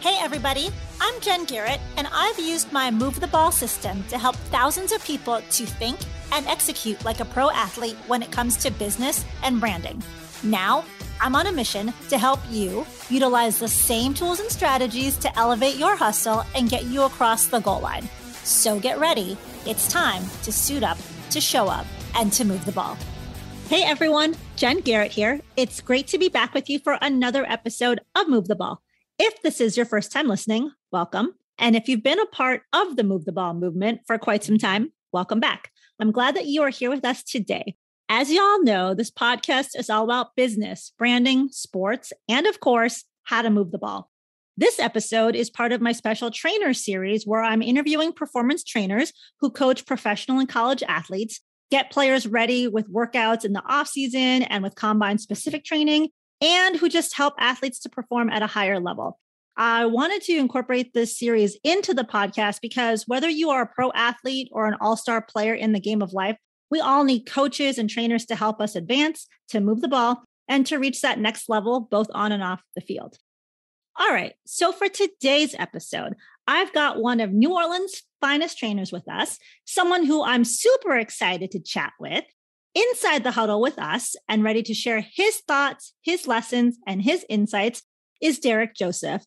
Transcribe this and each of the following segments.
Hey, everybody, I'm Jen Garrett, and I've used my Move the Ball system to help thousands of people to think and execute like a pro athlete when it comes to business and branding. Now, I'm on a mission to help you utilize the same tools and strategies to elevate your hustle and get you across the goal line. So get ready. It's time to suit up, to show up, and to move the ball. Hey everyone, Jen Garrett here. It's great to be back with you for another episode of Move the Ball. If this is your first time listening, welcome. And if you've been a part of the Move the Ball movement for quite some time, welcome back. I'm glad that you are here with us today. As you all know, this podcast is all about business, branding, sports, and of course, how to move the ball. This episode is part of my special trainer series where I'm interviewing performance trainers who coach professional and college athletes, get players ready with workouts in the off season and with combine specific training, and who just help athletes to perform at a higher level. I wanted to incorporate this series into the podcast because whether you are a pro athlete or an all star player in the game of life, we all need coaches and trainers to help us advance, to move the ball, and to reach that next level, both on and off the field. All right. So for today's episode, I've got one of New Orleans' finest trainers with us, someone who I'm super excited to chat with inside the huddle with us and ready to share his thoughts, his lessons, and his insights is Derek Joseph.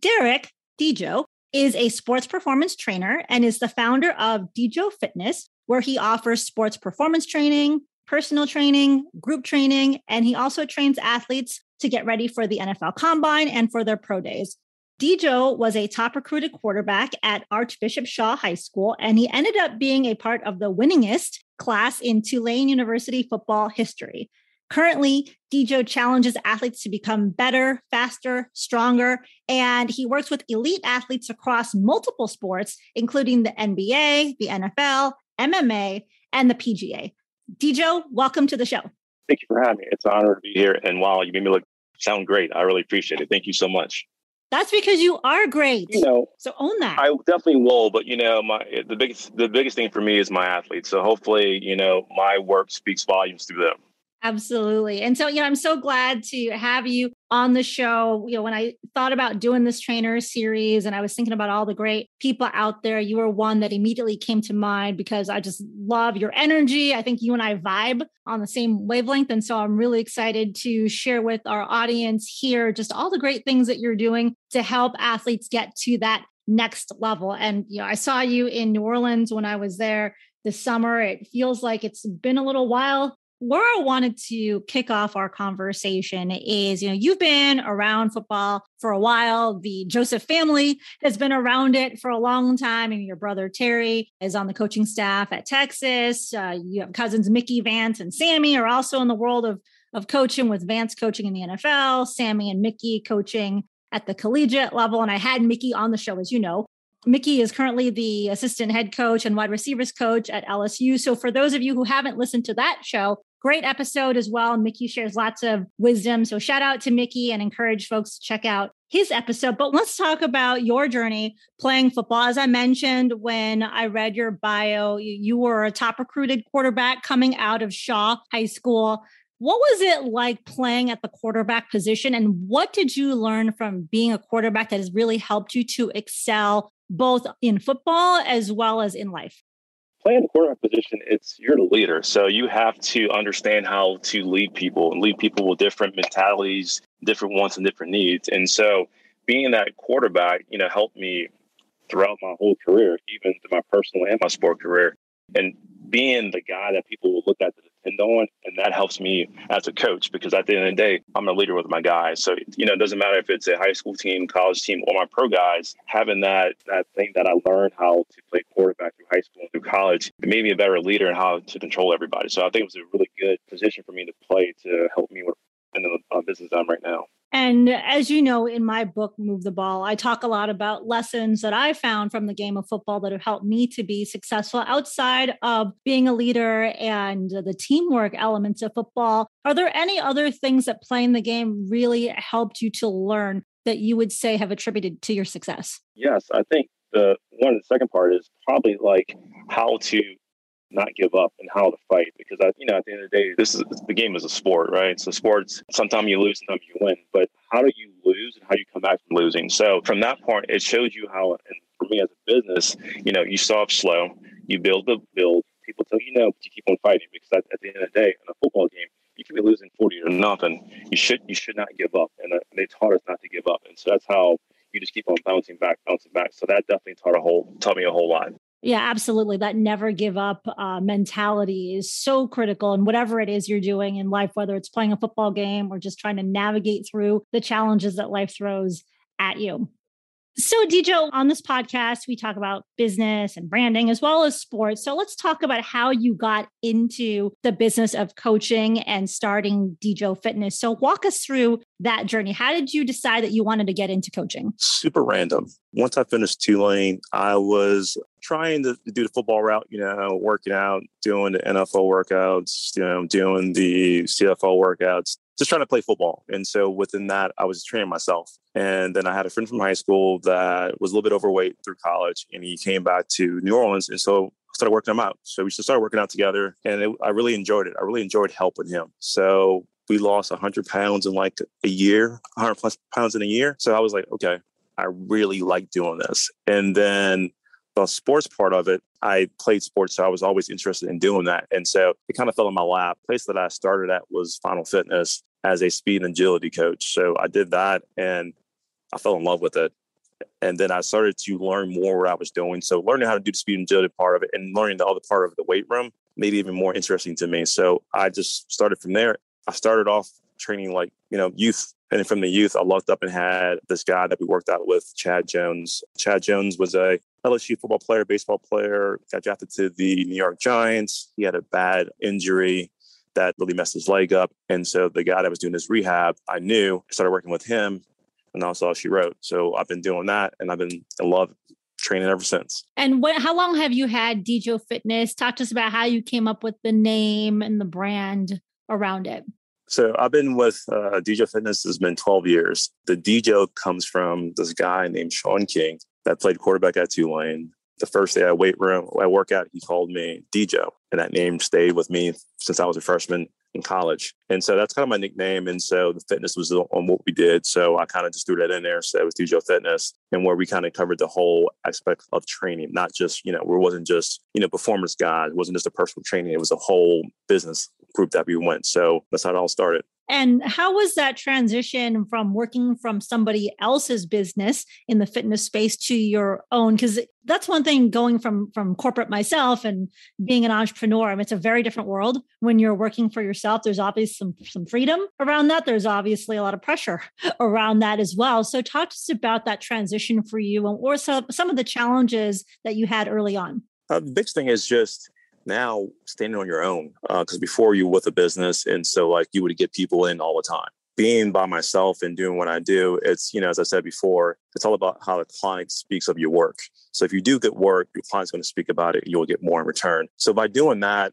Derek, Deejoe, is a sports performance trainer and is the founder of Deejoe Fitness, where he offers sports performance training, personal training, group training, and he also trains athletes to get ready for the NFL Combine and for their pro days. Deejoe was a top recruited quarterback at Archbishop Shaw High School, and he ended up being a part of the winningest class in Tulane University football history. Currently, Deejoe challenges athletes to become better, faster, stronger, and he works with elite athletes across multiple sports, including the NBA, the NFL, MMA, and the PGA. Deejoe, welcome to the show. Thank you for having me. It's an honor to be here. And wow, you made me look sound great. I really appreciate it. Thank you so much. That's because you are great. You know, so own that. I definitely will, but you know, my the biggest the biggest thing for me is my athletes. So hopefully, you know, my work speaks volumes through them. Absolutely. And so, you know, I'm so glad to have you on the show. You know, when I thought about doing this trainer series and I was thinking about all the great people out there, you were one that immediately came to mind because I just love your energy. I think you and I vibe on the same wavelength. And so I'm really excited to share with our audience here just all the great things that you're doing to help athletes get to that next level. And, you know, I saw you in New Orleans when I was there this summer. It feels like it's been a little while where I wanted to kick off our conversation is, you know, you've been around football for a while. The Joseph family has been around it for a long time. And your brother Terry is on the coaching staff at Texas. Uh, you have cousins Mickey Vance and Sammy are also in the world of of coaching with Vance coaching in the NFL, Sammy and Mickey coaching at the collegiate level. And I had Mickey on the show, as you know. Mickey is currently the assistant head coach and wide receivers coach at LSU. So, for those of you who haven't listened to that show, Great episode as well. Mickey shares lots of wisdom. So shout out to Mickey and encourage folks to check out his episode. But let's talk about your journey playing football. As I mentioned when I read your bio, you were a top recruited quarterback coming out of Shaw High School. What was it like playing at the quarterback position? And what did you learn from being a quarterback that has really helped you to excel both in football as well as in life? playing the quarterback position, it's you're the leader. So you have to understand how to lead people and lead people with different mentalities, different wants, and different needs. And so being that quarterback, you know, helped me throughout my whole career, even to my personal and my sport career. And being the guy that people will look at to depend on, and that helps me as a coach because at the end of the day, I'm a leader with my guys. So you know, it doesn't matter if it's a high school team, college team, or my pro guys. Having that that thing that I learned how to play quarterback through high school and through college, it made me a better leader and how to control everybody. So I think it was a really good position for me to play to help me with in the business I'm right now. And as you know, in my book, Move the Ball, I talk a lot about lessons that I found from the game of football that have helped me to be successful outside of being a leader and the teamwork elements of football. Are there any other things that playing the game really helped you to learn that you would say have attributed to your success? Yes, I think the one the second part is probably like how to not give up and how to fight because I, you know at the end of the day this is the game is a sport right? So sports sometimes you lose sometimes you win but how do you lose and how do you come back from losing? So from that point it shows you how and for me as a business you know you start slow you build the build people tell you no but you keep on fighting because at, at the end of the day in a football game you could be losing 40 to nothing. You should you should not give up and, uh, and they taught us not to give up and so that's how you just keep on bouncing back bouncing back. So that definitely taught a whole taught me a whole lot yeah, absolutely. That never give up uh, mentality is so critical. And whatever it is you're doing in life, whether it's playing a football game or just trying to navigate through the challenges that life throws at you. So, Deejoe, on this podcast, we talk about business and branding as well as sports. So, let's talk about how you got into the business of coaching and starting Deejoe Fitness. So, walk us through that journey. How did you decide that you wanted to get into coaching? Super random. Once I finished Tulane, I was trying to do the football route, you know, working out, doing the NFL workouts, you know, doing the CFL workouts, just trying to play football. And so within that, I was training myself. And then I had a friend from high school that was a little bit overweight through college, and he came back to New Orleans. And so I started working him out. So we just started working out together, and it, I really enjoyed it. I really enjoyed helping him. So we lost 100 pounds in like a year, 100 plus pounds in a year. So I was like, okay, I really like doing this. And then the sports part of it, I played sports, so I was always interested in doing that. And so it kind of fell in my lap. The place that I started at was Final Fitness as a speed and agility coach. So I did that and I fell in love with it. And then I started to learn more what I was doing. So learning how to do the speed and agility part of it and learning the other part of the weight room made it even more interesting to me. So I just started from there. I started off training like, you know, youth and from the youth, I looked up and had this guy that we worked out with, Chad Jones. Chad Jones was a LSU football player, baseball player, got drafted to the New York Giants. He had a bad injury that really messed his leg up. And so the guy that was doing his rehab, I knew, I started working with him and that's all she wrote. So I've been doing that and I've been in love training ever since. And what, how long have you had Deejoe Fitness? Talk to us about how you came up with the name and the brand around it. So I've been with uh, Deejoe Fitness has been 12 years. The Deejoe comes from this guy named Shaun King that played quarterback at Tulane. The first day I weight room, I work out, he called me Deejoe, and that name stayed with me since I was a freshman in college. And so that's kind of my nickname. And so the fitness was on what we did. So I kind of just threw that in there. So it was Deejoe Fitness and where we kind of covered the whole aspect of training, not just, you know, it wasn't just, you know, performance guys. It wasn't just a personal training. It was a whole business group that we went. So that's how it all started. And how was that transition from working from somebody else's business in the fitness space to your own? Because that's one thing going from from corporate myself and being an entrepreneur. I mean, it's a very different world when you're working for yourself. There's obviously some some freedom around that. There's obviously a lot of pressure around that as well. So talk to us about that transition for you and or some, some of the challenges that you had early on. Uh, the biggest thing is just now standing on your own because uh, before you were with a business and so like you would get people in all the time. Being by myself and doing what i do it's you know as i said before it's all about how the client speaks of your work. So if you do good work your client's going to speak about it you'll get more in return. So by doing that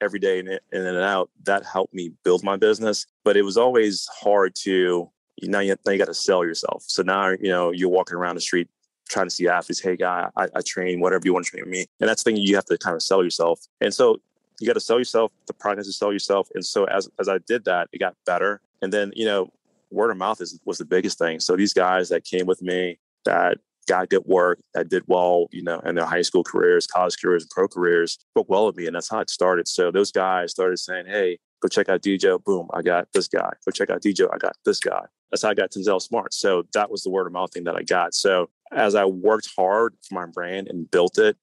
every day in, in and out that helped me build my business but it was always hard to know, you, now you got to sell yourself. So now, you know, you're walking around the street trying to see athletes, hey guy, I, I train whatever you want to train with me. And that's the thing you have to kind of sell yourself. And so you got to sell yourself. The product has to sell yourself. And so as as I did that, it got better. And then, you know, word of mouth is was the biggest thing. So these guys that came with me that got good work, that did well, you know, in their high school careers, college careers, and pro careers, spoke well of me. And that's how it started. So those guys started saying, Hey, go check out DJ. Boom, I got this guy. Go check out DJ. I got this guy. That's how I got Tanzel Smart. So that was the word of mouth thing that I got. So as I worked hard for my brand and built it,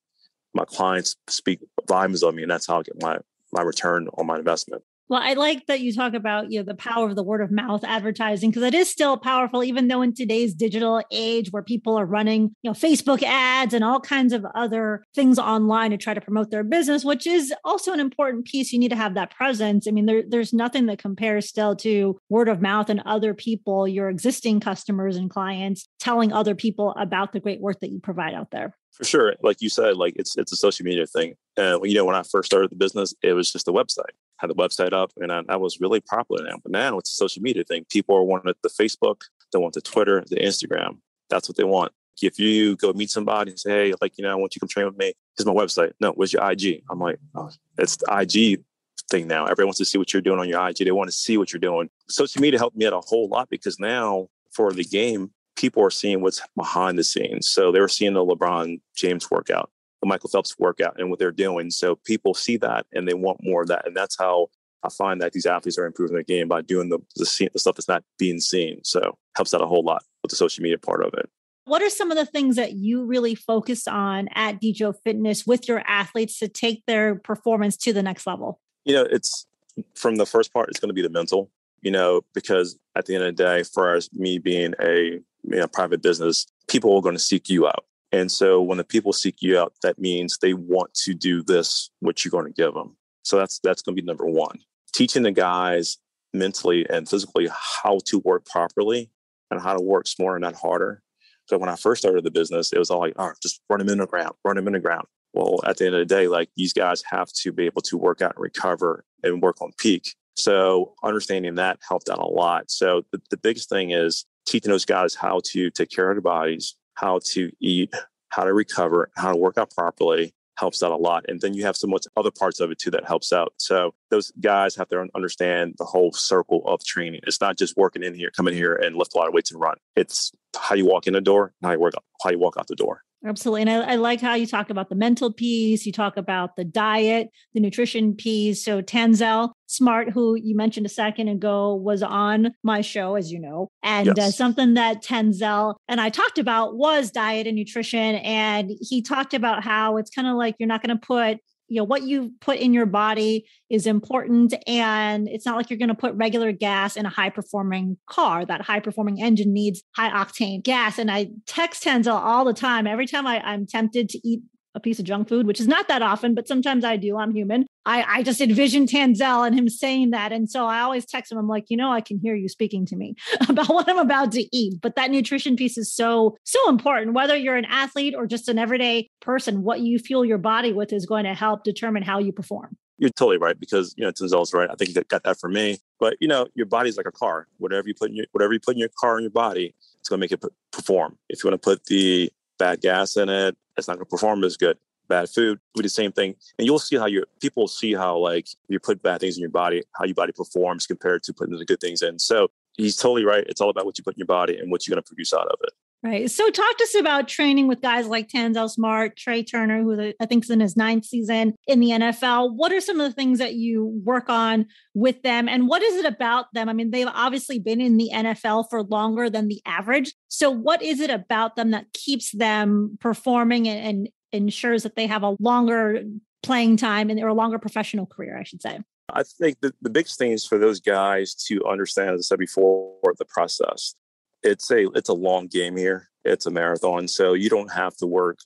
my clients speak volumes of me, and that's how I get my my return on my investment. Well, I like that you talk about you know the power of the word of mouth advertising because it is still powerful, even though in today's digital age where people are running you know Facebook ads and all kinds of other things online to try to promote their business, which is also an important piece. You need to have that presence. I mean, there, there's nothing that compares still to word of mouth and other people, your existing customers and clients, telling other people about the great work that you provide out there. For sure, like you said, like it's it's a social media thing. And you know, when I first started the business, it was just a website. Had the website up, and I, was really popular now. But now it's a social media thing. People are wanting the Facebook, they want the Twitter, the Instagram. That's what they want. If you go meet somebody and say, hey, like, you know, I want you to come train with me, here's my website. No, where's your IG? I'm like, oh, it's the IG thing now. Everyone wants to see what you're doing on your IG. They want to see what you're doing. Social media helped me out a whole lot because now for the game, people are seeing what's behind the scenes. So they were seeing the LeBron James workout, the Michael Phelps workout, and what they're doing. So people see that and they want more of that. And that's how I find that these athletes are improving their game by doing the the, the stuff that's not being seen. So helps out a whole lot with the social media part of it. What are some of the things that you really focus on at Deejoe Fitness with your athletes to take their performance to the next level? You know, it's from the first part, it's going to be the mental, you know, because at the end of the day, for us, me being a you know, private business, people are going to seek you out. And so when the people seek you out, that means they want to do this, what you're going to give them. So that's that's going to be number one. Teaching the guys mentally and physically how to work properly and how to work smarter, not harder. So when I first started the business, it was all like, all right, just run them in the ground, run them in the ground. Well, at the end of the day, like these guys have to be able to work out and recover and work on peak. So understanding that helped out a lot. So the, the biggest thing is teaching those guys how to take care of their bodies, how to eat, how to recover, how to work out properly helps out a lot. And then you have so much other parts of it too that helps out. So those guys have to understand the whole circle of training. It's not just working in here, coming here and lift a lot of weights and run. It's how you walk in the door how you work how you walk out the door. Absolutely. And I, I, like how you talk about the mental piece, you talk about the diet, the nutrition piece. So Tanzel Smart, who you mentioned a second ago, was on my show, as you know. And uh, yes. uh, something that Tanzel and I talked about was diet and nutrition. And he talked about how it's kind of like you're not going to put you know what you put in your body is important and it's not like you're going to put regular gas in a high performing car. That high performing engine needs high octane gas and i text Tanzel all the time. Every time I, i'm tempted to eat a piece of junk food, which is not that often, but sometimes I do. I'm human. I, I just envision Tanzel and him saying that. And so I always text him, I'm like, you know, I can hear you speaking to me about what I'm about to eat. But that nutrition piece is so, so important. Whether you're an athlete or just an everyday person, what you fuel your body with is going to help determine how you perform. You're totally right because you know Tanzel's right. I think he got that for me. But you know, your body's like a car. Whatever you put in your whatever you put in your car in your body, it's going to make it perform. If you want to put the bad gas in it, it's not going to perform as good. Bad food, do the same thing, and you'll see how your people see how like you put bad things in your body, how your body performs compared to putting the good things in. So he's totally right. It's all about what you put in your body and what you're going to produce out of it. Right. So talk to us about training with guys like Tanzel Smart, Trai Turner, who I think is in his ninth season in the NFL. What are some of the things that you work on with them? And what is it about them? I mean, they've obviously been in the NFL for longer than the average. So what is it about them that keeps them performing and, and ensures that they have a longer playing time and or a longer professional career, I should say? I think the, the biggest thing is for those guys to understand, as I said before, the process it's a it's a long game here. It's a marathon, so you don't have to work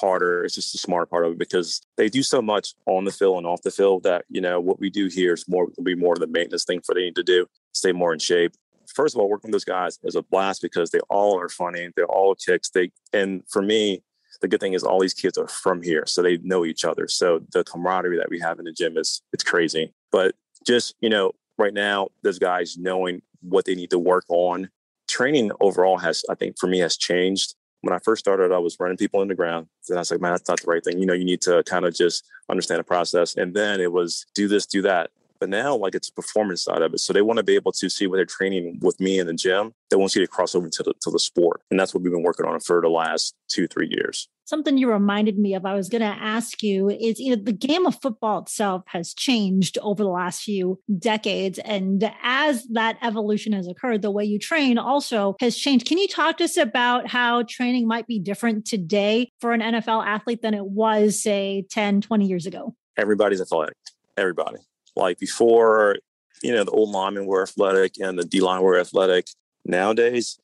harder. It's just the smart part of it because they do so much on the field and off the field that you know what we do here is more will be more of the maintenance thing for they need to do, stay more in shape. First of all, working with those guys is a blast because they all are funny. They're all kicks. They and for me, the good thing is all these kids are from here, so they know each other. So the camaraderie that we have in the gym is it's crazy. But just you know, right now, those guys knowing what they need to work on training overall has, I think, for me, has changed. When I first started, I was running people in the ground. And I was like, man, that's not the right thing. You know, you need to kind of just understand the process. And then it was do this, do that. But now, like, it's performance side of it. So they want to be able to see what they're training with me in the gym. They want to see it cross over to the, to the sport. And that's what we've been working on for the last two, three years something you reminded me of I was going to ask you is you know the game of football itself has changed over the last few decades and as that evolution has occurred the way you train also has changed can you talk to us about how training might be different today for an NFL athlete than it was say 10 20 years ago everybody's athletic everybody like before you know the old linemen were athletic and the D line were athletic nowadays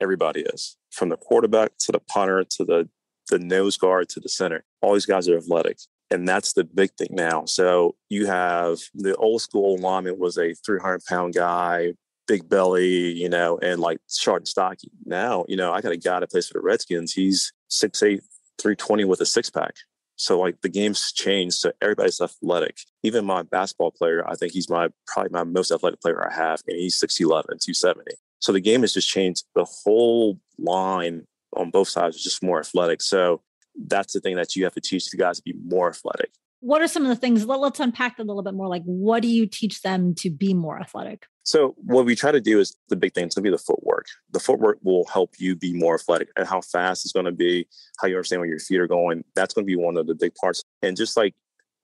everybody is from the quarterback to the punter to the the nose guard to the center. All these guys are athletic. And that's the big thing now. So you have the old school lineman was a 300 pound guy, big belly, you know, and like short and stocky. Now, you know, I got a guy that plays for the Redskins. He's 6'8, 320 with a six pack. So like the game's changed. So everybody's athletic. Even my basketball player, I think he's my probably my most athletic player I have, and he's 6'11, 270. So the game has just changed the whole line on both sides is just more athletic. So that's the thing that you have to teach the guys to be more athletic. What are some of the things? Let, us unpack that a little bit more. Like, what do you teach them to be more athletic? So, what we try to do is the big thing. It's going to be the footwork. The footwork will help you be more athletic, and how fast it's going to be, how you understand where your feet are going. That's going to be one of the big parts. And just like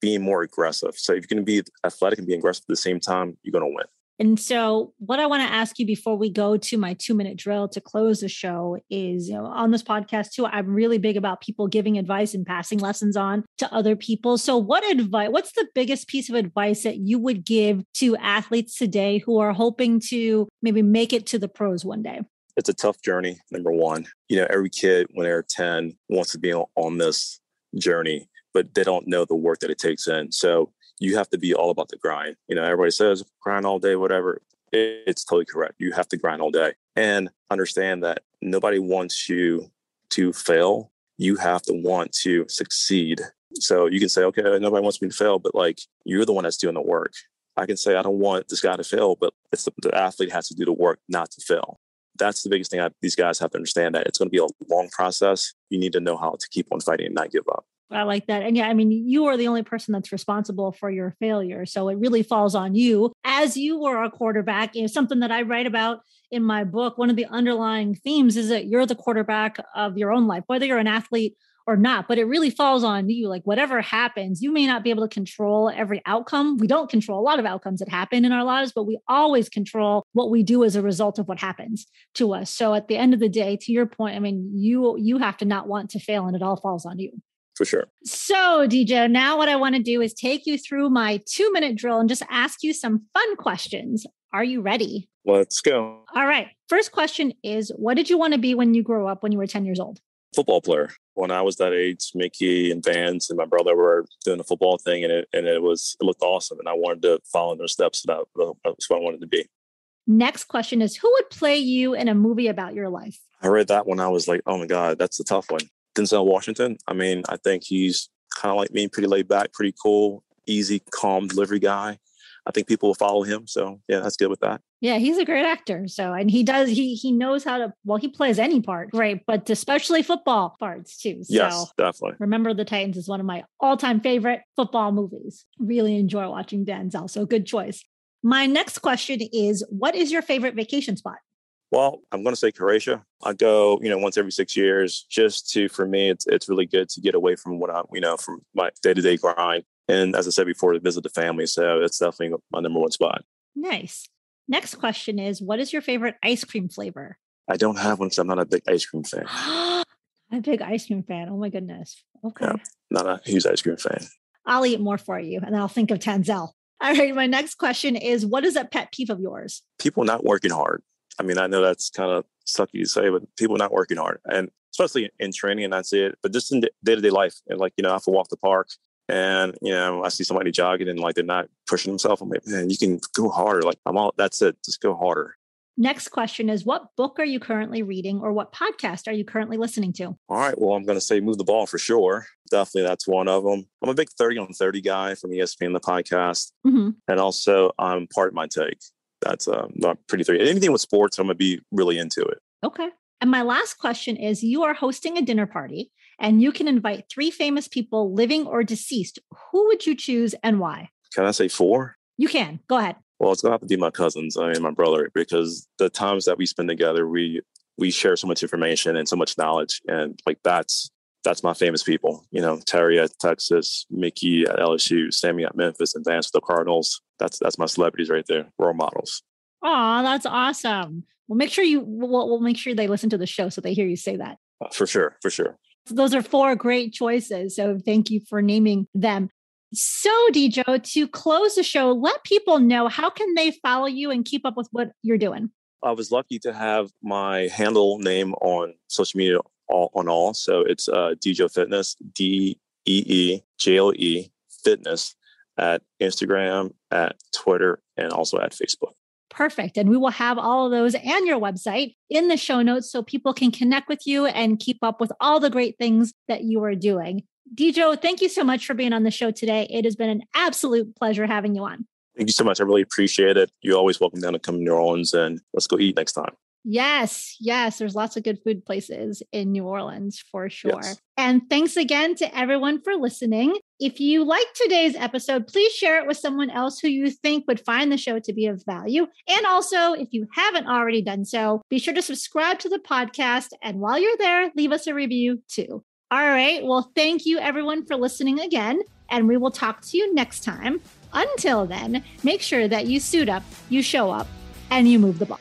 being more aggressive. So, if you're going to be athletic and be aggressive at the same time, you're going to win. And so, what I want to ask you before we go to my two minute drill to close the show is, you know, on this podcast too, I'm really big about people giving advice and passing lessons on to other people. So, what advice, what's the biggest piece of advice that you would give to athletes today who are hoping to maybe make it to the pros one day? It's a tough journey, number one. You know, every kid when they're 10 wants to be on this journey, but they don't know the work that it takes in. So, you have to be all about the grind. You know, everybody says grind all day, whatever. It's totally correct. You have to grind all day and understand that nobody wants you to fail. You have to want to succeed. So you can say, okay, nobody wants me to fail, but like you're the one that's doing the work. I can say, I don't want this guy to fail, but it's the, the athlete has to do the work not to fail. That's the biggest thing I, these guys have to understand that it's going to be a long process. You need to know how to keep on fighting and not give up. I like that. And yeah, I mean, you are the only person that's responsible for your failure. So it really falls on you as you were a quarterback. You know, something that I write about in my book, one of the underlying themes is that you're the quarterback of your own life, whether you're an athlete or not, but it really falls on you. Like whatever happens, you may not be able to control every outcome. We don't control a lot of outcomes that happen in our lives, but we always control what we do as a result of what happens to us. So at the end of the day, to your point, I mean, you you have to not want to fail and it all falls on you for sure. So, DJ, now what I want to do is take you through my two minute drill and just ask you some fun questions. Are you ready? Let's go. All right. First question is What did you want to be when you grew up when you were 10 years old? Football player. When I was that age, Mickey and Vance and my brother were doing the football thing, and it and it was it looked awesome, and I wanted to follow in their steps. And that, uh, that's what I wanted to be. Next question is Who would play you in a movie about your life? I read that when I was like, oh my God, that's a tough one. Denzel Washington. I mean, I think he's kind of like me, pretty laid back, pretty cool, easy, calm delivery guy. I think people will follow him. So yeah, that's good with that. Yeah, he's a great actor. So and he does he he knows how to well, he plays any part great, but especially football parts too. So yes, definitely. Remember the Titans is one of my all-time favorite football movies. Really enjoy watching Denzel. So good choice. My next question is what is your favorite vacation spot? Well, I'm going to say Croatia. I go, you know, once every six years, just to for me, it's it's really good to get away from what I'm, you know, from my day to day grind. And as I said before, to visit the family. So it's definitely my number one spot. Nice. Next question is, what is your favorite ice cream flavor? I don't have one because I'm not a big ice cream fan. I'm a big ice cream fan. Oh my goodness. Okay. Yeah, not a huge ice cream fan. I'll eat more for you, and then I'll think of Tanzel. All right. My next question is, what is a pet peeve of yours? People not working hard. I mean, I know that's kind of sucky to say, but people not working hard, and especially in training, and that's it. But just in day to day life, and like you know, I have to walk the park, and you know, I see somebody jogging and like they're not pushing themselves. I'm like, man, you can go harder. Like I'm all. That's it. Just go harder. Next question is What book are you currently reading or what podcast are you currently listening to? All right. Well, I'm going to say Move the Ball for sure. Definitely that's one of them. I'm a big 30 on 30 guy from ESPN, the podcast. Mm-hmm. And also, I'm Pardon My Take that's uh, not pretty three. Anything with sports, I'm gonna be really into it. Okay. And my last question is: You are hosting a dinner party, and you can invite three famous people, living or deceased. Who would you choose, and why? Can I say four? You can. Go ahead. Well, it's gonna have to be my cousins I and my brother because the times that we spend together, we we share so much information and so much knowledge, and like that's that's my famous people. You know, Terry at Texas, Mickey at LSU, Sammy at Memphis, and Vance with the Cardinals. That's that's my celebrities right there, role models. Oh, that's awesome. Well, make sure you we'll, we'll, make sure they listen to the show so they hear you say that. Uh, for sure, for sure. So those are four great choices. So thank you for naming them. So, Deejoe, to close the show, let people know how can they follow you and keep up with what you're doing. I was lucky to have my handle name on social media all on all. So it's uh, Deejoe Fitness, D E E J O E Fitness at Instagram, at Twitter, and also at Facebook. Perfect. And we will have all of those and your website in the show notes so people can connect with you and keep up with all the great things that you are doing. Deejoe, thank you so much for being on the show today. It has been an absolute pleasure having you on. Thank you so much. I really appreciate it. You're always welcome down to come to New Orleans and let's go eat next time. Yes, yes, there's lots of good food places in New Orleans for sure. Yes. And thanks again to everyone for listening. If you like today's episode, please share it with someone else who you think would find the show to be of value. And also, if you haven't already done so, be sure to subscribe to the podcast. And while you're there, leave us a review too. All right. Well, thank you everyone for listening again. And we will talk to you next time. Until then, make sure that you suit up, you show up, and you move the ball.